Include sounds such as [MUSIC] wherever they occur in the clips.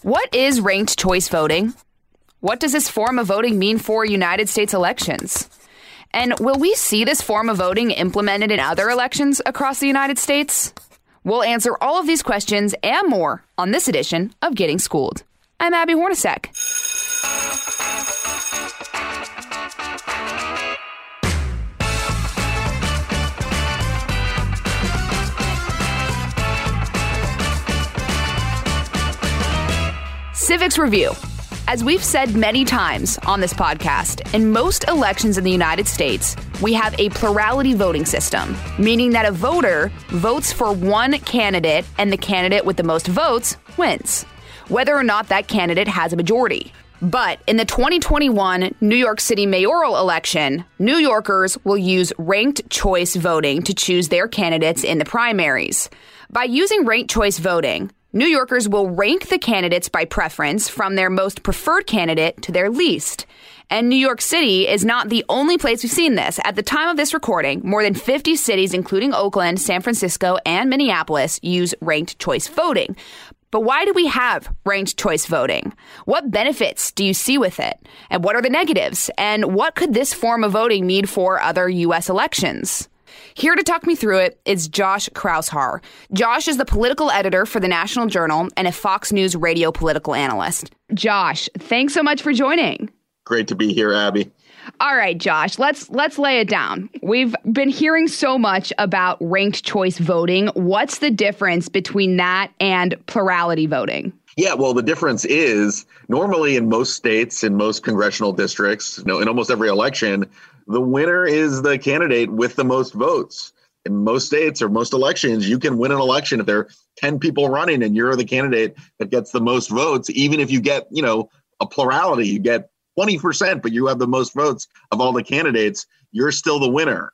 What is ranked choice voting? What does this form of voting mean for United States elections? And will we see this form of voting implemented in other elections across the United States? We'll answer all of these questions and more on this edition of Getting Schooled. I'm Abby Hornacek. Civics Review. As we've said many times on this podcast, in most elections in the United States, we have a plurality voting system, meaning that a voter votes for one candidate and the candidate with the most votes wins, whether or not that candidate has a majority. But in the 2021 New York City mayoral election, New Yorkers will use ranked choice voting to choose their candidates in the primaries. By using ranked choice voting, New Yorkers will rank the candidates by preference from their most preferred candidate to their least. And New York City is not the only place we've seen this. At the time of this recording, more than 50 cities, including Oakland, San Francisco, and Minneapolis, use ranked choice voting. But why do we have ranked choice voting? What benefits do you see with it? And what are the negatives? And what could this form of voting mean for other U.S. elections? Here to talk me through it is Josh Kraushaar. Josh is the political editor for the National Journal and a Fox News radio political analyst. Josh, thanks so much for joining. Great to be here, Abby. All right, Josh, let's let's lay it down. We've been hearing so much about ranked choice voting. What's the difference between that and plurality voting? Yeah, well, the difference is normally in most states, in most congressional districts, you know, in almost every election, the winner is the candidate with the most votes. In most states or most elections, you can win an election if there are 10 people running and you're the candidate that gets the most votes, even if you get, you know, a plurality, you get 20%, but you have the most votes of all the candidates, you're still the winner.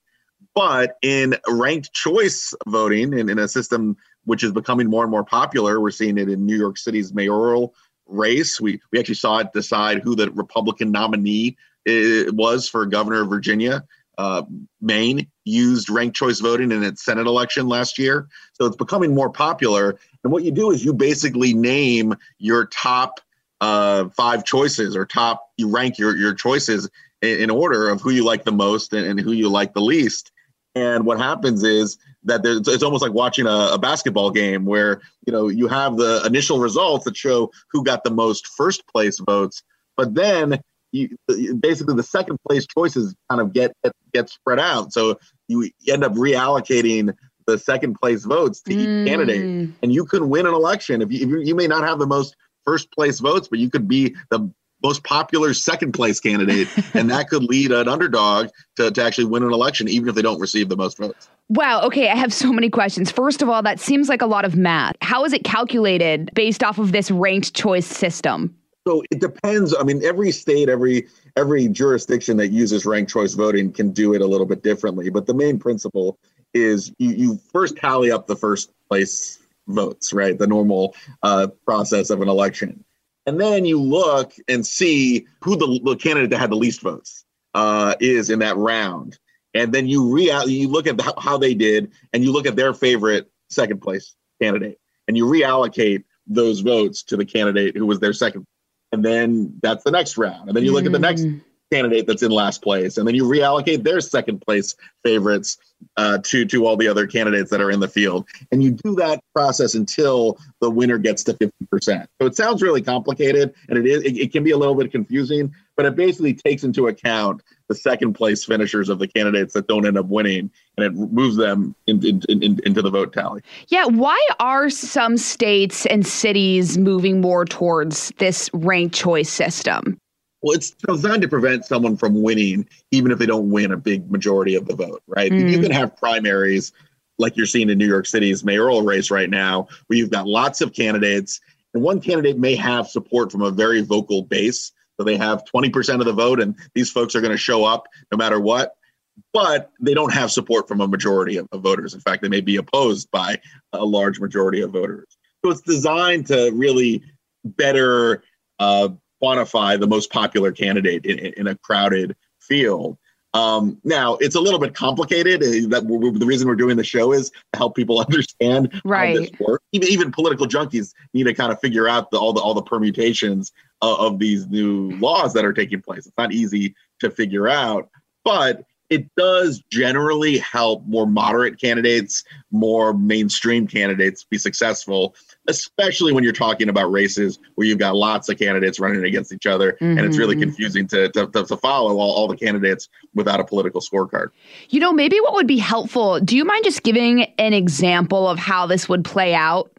But in ranked choice voting, and in a system which is becoming more and more popular, we're seeing it in New York City's mayoral race. We we actually saw it decide who the Republican nominee it was for governor of Virginia. Uh, Maine used ranked choice voting in its Senate election last year. So it's becoming more popular. And what you do is you basically name your top uh, five choices or top, you rank your, your choices in, in order of who you like the most and, and, who you like the least. And what happens is that it's almost like watching a, a basketball game where, you know, you have the initial results that show who got the most first place votes. But then you, basically the second place choices kind of get get spread out. So you end up reallocating the second place votes to each mm. candidate, and you could win an election if you, if you you may not have the most first place votes, but you could be the most popular second place candidate, [LAUGHS] and that could lead an underdog to, to actually win an election, even if they don't receive the most votes. Wow. Okay. I have so many questions. First of all, that seems like a lot of math. How is it calculated based off of this ranked choice system? So it depends. I mean, every state, every every jurisdiction that uses ranked choice voting can do it a little bit differently. But the main principle is you, you first tally up the first place votes, right? The normal uh, process of an election, and then you look and see who the, the candidate that had the least votes uh, is in that round, and then you re you look at the, how they did, and you look at their favorite second place candidate, and you reallocate those votes to the candidate who was their second and then that's the next round. And then you look mm. at the next mm. candidate that's in last place, and then you reallocate their second place favorites uh, to to all the other candidates that are in the field, and you do that process until the winner gets to fifty percent. So it sounds really complicated, and it is. It, it can be a little bit confusing, but it basically takes into account the second place finishers of the candidates that don't end up winning and it moves them in, in, in, into the vote tally. Yeah. Why are some states and cities moving more towards this ranked choice system? Well, it's designed to prevent someone from winning, even if they don't win a big majority of the vote, right? Mm. You can have primaries like you're seeing in New York City's mayoral race right now, where you've got lots of candidates And one candidate may have support from a very vocal base. So they have 20% of the vote, and these folks are going to show up no matter what. But they don't have support from a majority of, of voters. In fact, they may be opposed by a large majority of voters. So it's designed to really better uh, quantify the most popular candidate in, in a crowded field. Um, now it's a little bit complicated. Uh, that the reason we're doing the show is to help people [LAUGHS] understand right. how this works. Even, even political junkies need to kind of figure out the, all the all the permutations of, of these new laws that are taking place. It's not easy to figure out, but it does generally help more moderate candidates, more mainstream candidates be successful, especially when you're talking about races where you've got lots of candidates running against each other. Mm-hmm. And it's really mm-hmm. confusing to, to, to follow all, all the candidates without a political scorecard. You know, maybe what would be helpful, do you mind just giving an example of how this would play out?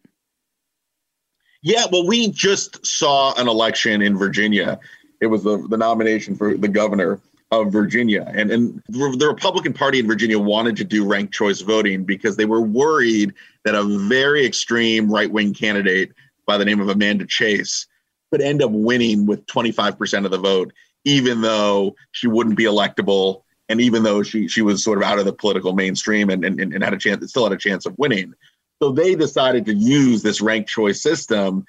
Yeah, well, we just saw an election in Virginia. It was the, the nomination for the governor of Virginia. And, and the Republican Party in Virginia wanted to do ranked choice voting because they were worried that a very extreme right wing candidate by the name of Amanda Chase could end up winning with 25% of the vote, even though she wouldn't be electable. And even though she, she was sort of out of the political mainstream and, and, and had a chance, still had a chance of winning. So they decided to use this ranked choice system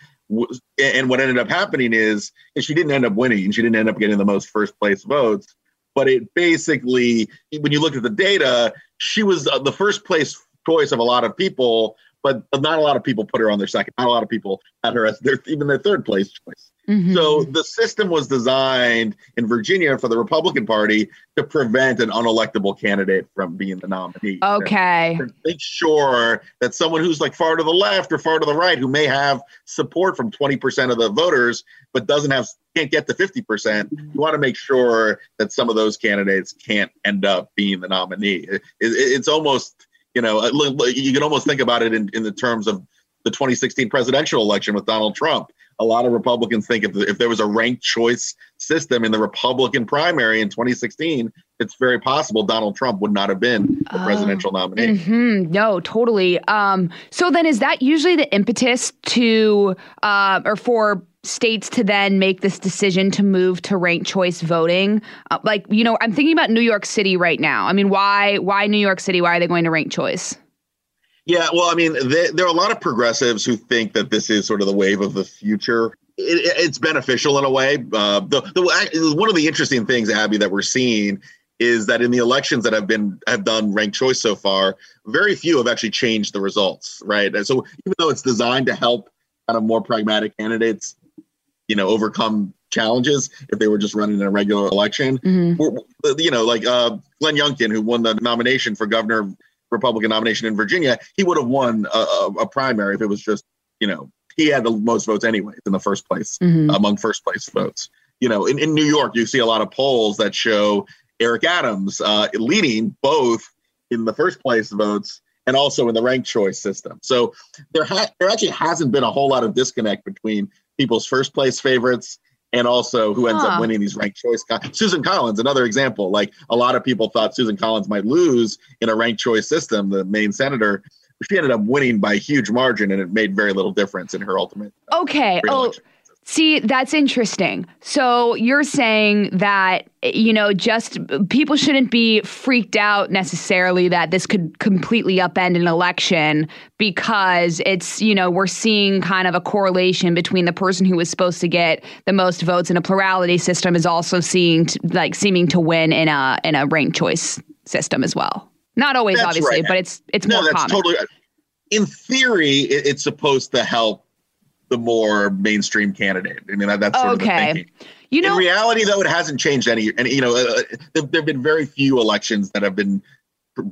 and what ended up happening is, is she didn't end up winning. And she didn't end up getting the most first place votes but it basically, when you look at the data, she was uh, the first place choice of a lot of people, but not a lot of people put her on their second. Not a lot of people had her as their even their third place choice. Mm-hmm. So the system was designed in Virginia for the Republican Party to prevent an unelectable candidate from being the nominee. Okay. To make sure that someone who's like far to the left or far to the right, who may have support from 20% of the voters, but doesn't have can't get to 50%, you want to make sure that some of those candidates can't end up being the nominee. It, it, it's almost, you know, you can almost think about it in, in the terms of the 2016 presidential election with Donald Trump a lot of Republicans think if, if there was a ranked choice system in the Republican primary in 2016, it's very possible Donald Trump would not have been the oh. presidential nominee. Mm-hmm. No, totally. Um, so then, is that usually the impetus to uh, or for states to then make this decision to move to ranked choice voting? Uh, like, you know, I'm thinking about New York City right now. I mean, why why New York City? Why are they going to ranked choice? Yeah, well, I mean, they, there are a lot of progressives who think that this is sort of the wave of the future. It, it's beneficial in a way. Uh, the, the one of the interesting things, Abby, that we're seeing is that in the elections that have been have done ranked choice so far, very few have actually changed the results, right? And so even though it's designed to help kind of more pragmatic candidates, you know, overcome challenges if they were just running in a regular election, mm-hmm. you know, like uh, Glenn Youngkin, who won the nomination for governor Republican nomination in Virginia, he would have won a, a, primary if it was just, you know, he had the most votes anyways in the first place mm-hmm. among first place votes. You know, in, in New York, you see a lot of polls that show Eric Adams uh, leading both in the first place votes and also in the ranked choice system. So there, ha- there actually hasn't been a whole lot of disconnect between people's first place favorites and also who ends huh. up winning these ranked choice. Susan Collins, another example. Like a lot of people thought Susan Collins might lose in a ranked choice system, the Maine senator. She ended up winning by a huge margin, and it made very little difference in her ultimate. Uh, okay. Oh, See, that's interesting. So you're saying that, you know, just people shouldn't be freaked out necessarily that this could completely upend an election because it's, you know, we're seeing kind of a correlation between the person who was supposed to get the most votes in a plurality system is also seeing like seeming to win in a in a ranked choice system as well. Not always, that's obviously, right. but it's it's no, more that's common. Totally, in theory, it's supposed to help the more mainstream candidate. I mean, that, that's sort okay. of the thinking. You know, in reality, though, it hasn't changed any. And you know, uh, there, there have been very few elections that have been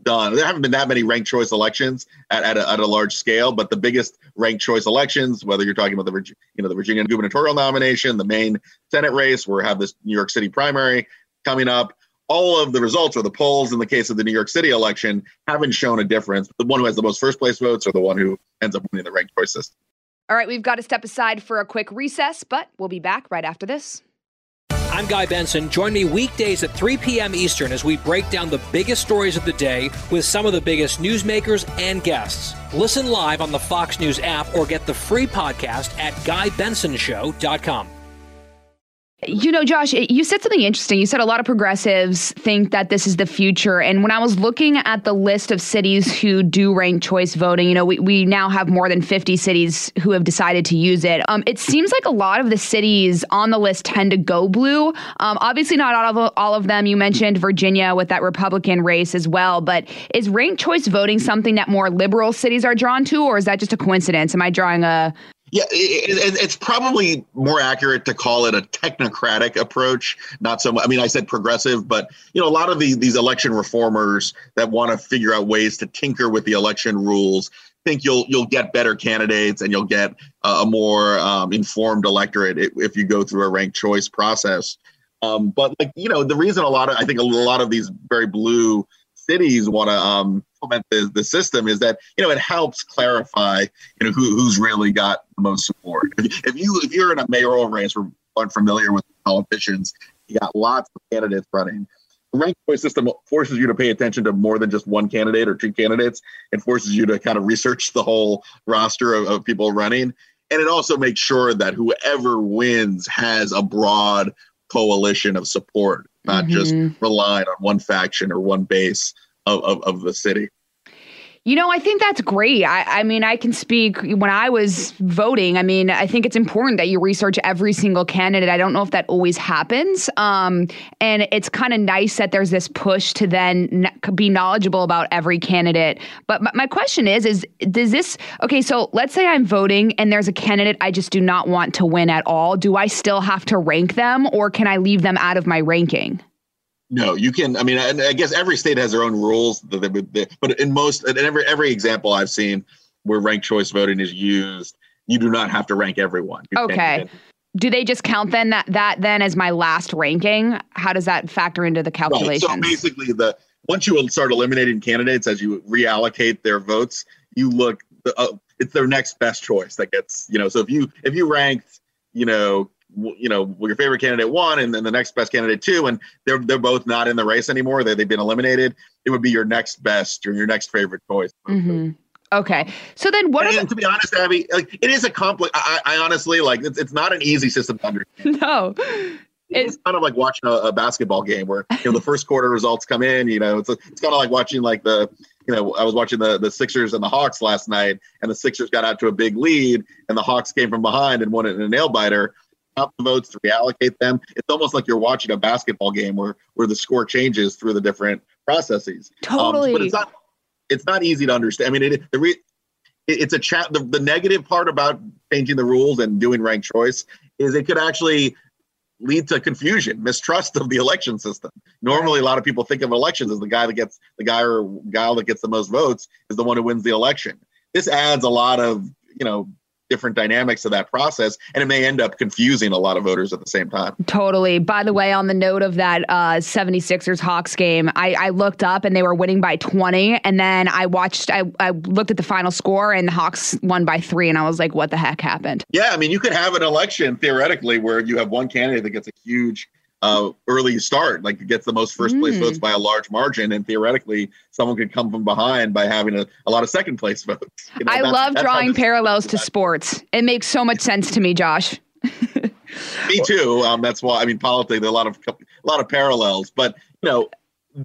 done. There haven't been that many ranked choice elections at, at, a, at a large scale, but the biggest ranked choice elections, whether you're talking about the Virginia, you know, the Virginia gubernatorial nomination, the Maine Senate race, where have this New York City primary coming up, all of the results or the polls in the case of the New York City election haven't shown a difference. The one who has the most first place votes or the one who ends up winning the ranked choice system. All right, we've got to step aside for a quick recess, but we'll be back right after this. I'm Guy Benson. Join me weekdays at 3 p.m. Eastern as we break down the biggest stories of the day with some of the biggest newsmakers and guests. Listen live on the Fox News app or get the free podcast at GuyBensonShow.com. You know, Josh, you said something interesting. You said a lot of progressives think that this is the future. And when I was looking at the list of cities who do ranked choice voting, you know, we, we now have more than 50 cities who have decided to use it. Um, it seems like a lot of the cities on the list tend to go blue. Um, obviously, not all of, all of them. You mentioned Virginia with that Republican race as well. But is ranked choice voting something that more liberal cities are drawn to, or is that just a coincidence? Am I drawing a yeah, it, it, it's probably more accurate to call it a technocratic approach, not so much. I mean, I said progressive, but you know, a lot of these these election reformers that want to figure out ways to tinker with the election rules think you'll you'll get better candidates and you'll get a more um, informed electorate if you go through a ranked choice process. Um, but like you know, the reason a lot of I think a lot of these very blue cities want to um, implement the, the system is that you know it helps clarify you know who, who's really got the most support. If, you if you're in a mayoral race, we're unfamiliar with politicians, you got lots of candidates running. The ranked choice system forces you to pay attention to more than just one candidate or two candidates. It forces you to kind of research the whole roster of, of people running. And it also makes sure that whoever wins has a broad coalition of support, not mm-hmm. just relying on one faction or one base of, of, of the city. You know, I think that's great. I, I, mean, I can speak when I was voting. I mean, I think it's important that you research every single candidate. I don't know if that always happens. Um, and it's kind of nice that there's this push to then be knowledgeable about every candidate. But my, my question is, is does this, okay, so let's say I'm voting and there's a candidate I just do not want to win at all. Do I still have to rank them or can I leave them out of my ranking? No, you can. I mean, I, I guess every state has their own rules, that they, they, but in most, in every every example I've seen where ranked choice voting is used, you do not have to rank everyone. You okay. Do they just count then that that then as my last ranking? How does that factor into the calculation? Right. So basically, the once you start eliminating candidates as you reallocate their votes, you look. Uh, it's their next best choice that gets you know. So if you if you ranked you know you know your favorite candidate one and then the next best candidate two and they're they're both not in the race anymore. They, they've been eliminated. It would be your next best or your next favorite choice. Mm-hmm. okay. So then what and, and to be honest abby like it is a complex I, I, honestly like it's, it's not an easy system to understand. [LAUGHS] No. It's, it's kind of like watching a, a, basketball game where you know the first quarter results come in you know it's, it's kind of like watching like the you know, I was watching the the Sixers and the Hawks last night, and the Sixers got out to a big lead, and the Hawks came from behind and won it in a nail biter count the votes, to reallocate them. It's almost like you're watching a basketball game where where the score changes through the different processes. Totally, um, but it's not it's not easy to understand. I mean, it, the re, it, it's a chat. The, the negative part about changing the rules and doing ranked choice is it could actually lead to confusion, mistrust of the election system. Normally, a lot of people think of elections as the guy that gets the guy or gal that gets the most votes is the one who wins the election. This adds a lot of you know different dynamics of that process and it may end up confusing a lot of voters at the same time. Totally. By the way on the note of that uh, 76ers hawks game I, I looked up and they were winning by 20 and then i watched I, I looked at the final score and the hawks won by three and i was like what the heck happened? Yeah i mean you could have an election theoretically where you have one candidate that gets a huge uh, early start, like it gets the most first place mm. votes by a large margin, and theoretically, someone could come from behind by having a, a lot of second place [LAUGHS] votes. You know, I love drawing parallels to sports. It makes so much sense to me, Josh. [LAUGHS] me too. Um, that's why I mean politics. There are a lot of a lot of parallels, but you know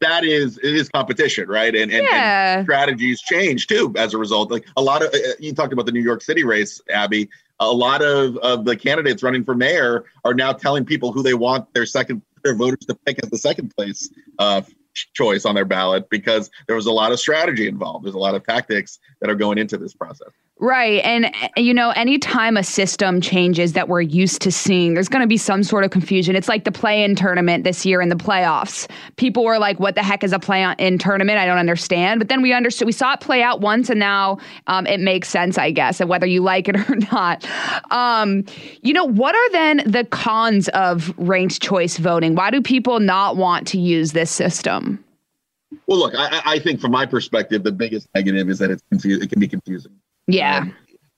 that is it is competition, right? And and, yeah. and, strategies change too as a result. Like a lot of uh, you talked about the New York City race, Abby a lot of, of the candidates running for mayor are now telling people who they want their second their voters to pick as the second place uh, choice on their ballot because there was a lot of strategy involved. There's a lot of tactics that are going into this process. Right. And, you know, anytime a system changes that we're used to seeing, there's going to be some sort of confusion. It's like the play in tournament this year in the playoffs. People were like, what the heck is a play in tournament? I don't understand. But then we understood, we saw it play out once and now um, it makes sense, I guess, and whether you like it [LAUGHS] or not. Um, you know, what are then the cons of ranked choice voting? Why do people not want to use this system? Well, look, I, I think from my perspective, the biggest negative is that it's confu- it can be confusing. Yeah.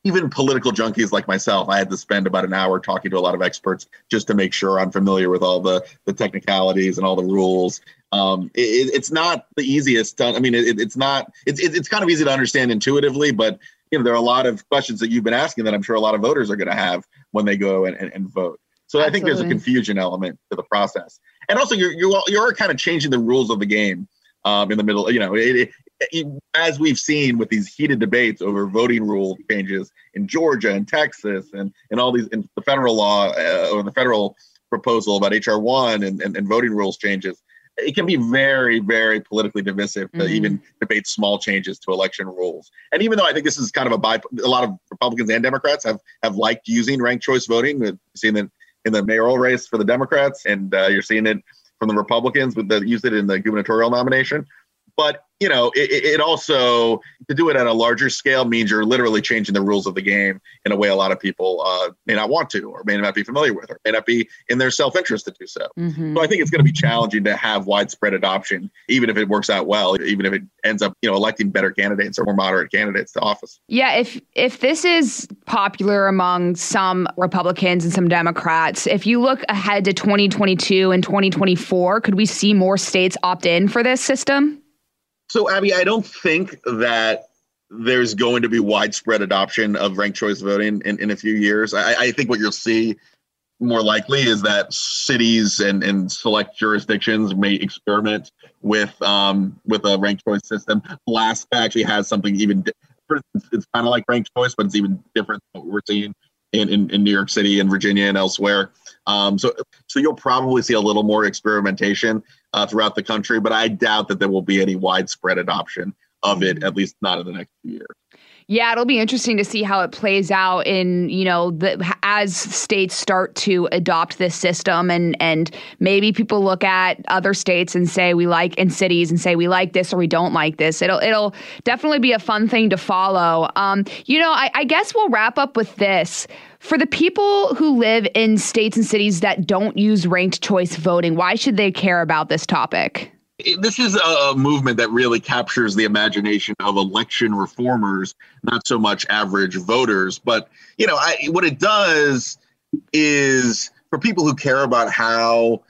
Even political junkies like myself, I had to spend about an hour talking to a lot of experts just to make sure I'm familiar with all the the technicalities and all the rules. Um, it, it's not the easiest. To, I mean, it, it's not. It's it's kind of easy to understand intuitively, but you know there are a lot of questions that you've been asking that I'm sure a lot of voters are going to have when they go and, and, and vote. So Absolutely. I think there's a confusion element to the process, and also you're you're you're kind of changing the rules of the game um, in the middle. You know, it, as we've seen with these heated debates over voting rule changes in Georgia and Texas and, and all these in the federal law uh, or the federal proposal about HR one and, and, and, voting rules changes, it can be very, very politically divisive to mm-hmm. even debate small changes to election rules. And even though I think this is kind of a bi- a lot of Republicans and Democrats have have liked using ranked choice voting. We've seen it in the mayoral race for the Democrats, and uh, you're seeing it from the Republicans with the use it in the gubernatorial nomination. But you know, it, it, also to do it at a larger scale means you're literally changing the rules of the game in a way a lot of people uh, may not want to, or may not be familiar with, or may not be in their self interest to do so. Mm-hmm. So I think it's going to be challenging to have widespread adoption, even if it works out well, even if it ends up, you know, electing better candidates or more moderate candidates to office. Yeah, if if this is popular among some Republicans and some Democrats, if you look ahead to 2022 and 2024, could we see more states opt in for this system? So, Abby, I don't think that there's going to be widespread adoption of ranked choice voting in, in a few years. I, I think what you'll see more likely is that cities and, and select jurisdictions may experiment with um, with a ranked choice system. Alaska actually has something even different. It's kind of like ranked choice, but it's even different than what we're seeing in, in, in New York City and Virginia and elsewhere. Um, so so you'll probably see a little more experimentation uh, throughout the country, but I doubt that there will be any widespread adoption of it, at least not in the next few years. Yeah, it'll be interesting to see how it plays out in, you know, the, as states start to adopt this system and and maybe people look at other states and say we like in cities and say we like this or we don't like this. It'll it'll definitely be a fun thing to follow. Um, you know, I, I guess we'll wrap up with this. For the people who live in states and cities that don't use ranked choice voting, why should they care about this topic? this is a movement that really captures the imagination of election reformers, not so much average voters. But you know, I, what it does is for people who care about how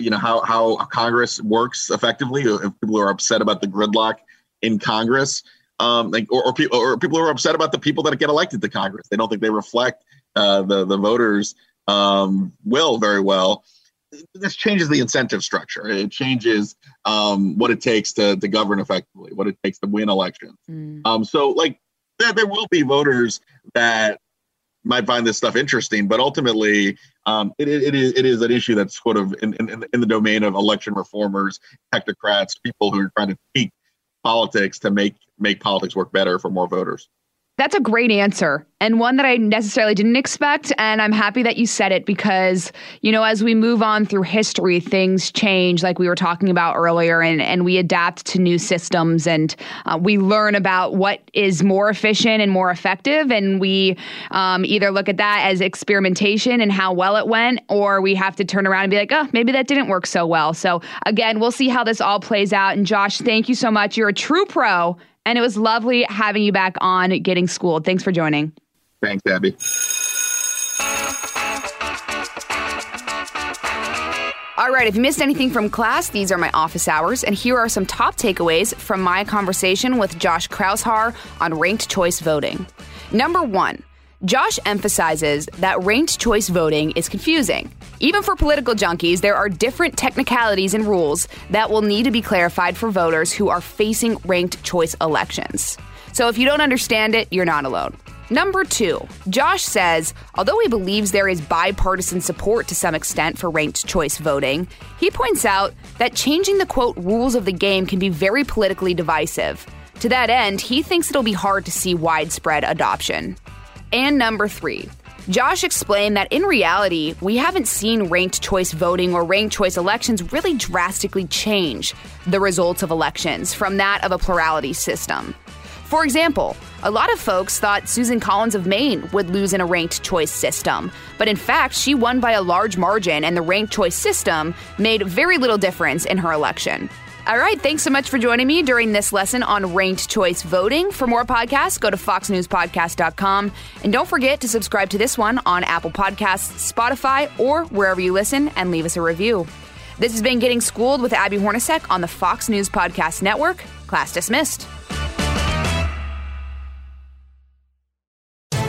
you know how how Congress works effectively, if people are upset about the gridlock in Congress um, like or, or, people or people who are upset about the people that get elected to Congress. They don't think they reflect uh, the the voters' um, will very well. This changes the incentive structure. It changes um, what it takes to, to govern effectively, what it takes to win elections. Mm. Um, so, like, there, there will be voters that might find this stuff interesting, but ultimately, um, it, it, is, it is an issue that's sort of in, in, in the domain of election reformers, technocrats, people who are trying to tweak politics to make make politics work better for more voters. That's a great answer and one that I necessarily didn't expect. And I'm happy that you said it because, you know, as we move on through history, things change, like we were talking about earlier, and, and we adapt to new systems and uh, we learn about what is more efficient and more effective. And we um, either look at that as experimentation and how well it went, or we have to turn around and be like, oh, maybe that didn't work so well. So, again, we'll see how this all plays out. And Josh, thank you so much. You're a true pro and it was lovely having you back on Getting Schooled. Thanks for joining. Thanks, Abby. All right, if you missed anything from class, these are my office hours, and here are some top takeaways from my conversation with Josh Kraushaar on ranked choice voting. Number one, Josh emphasizes that ranked choice voting is confusing. Even for political junkies, there are different technicalities and rules that will need to be clarified for voters who are facing ranked choice elections. So if you don't understand it, you're not alone. Number two, Josh says, although he believes there is bipartisan support to some extent for ranked choice voting, he points out that changing the quote rules of the game can be very politically divisive. To that end, he thinks it'll be hard to see widespread adoption. And number three, Josh explained that in reality, we haven't seen ranked choice voting or ranked choice elections really drastically change the results of elections from that of a plurality system. For example, a lot of folks thought Susan Collins of Maine would lose in a ranked choice system, but in fact, she won by a large margin, and the ranked choice system made very little difference in her election. All right, thanks so much for joining me during this lesson on ranked choice voting. For more podcasts, go to foxnewspodcast.com. And don't forget to subscribe to this one on Apple Podcasts, Spotify, or wherever you listen and leave us a review. This has been Getting Schooled with Abby Hornacek on the Fox News Podcast Network. Class dismissed.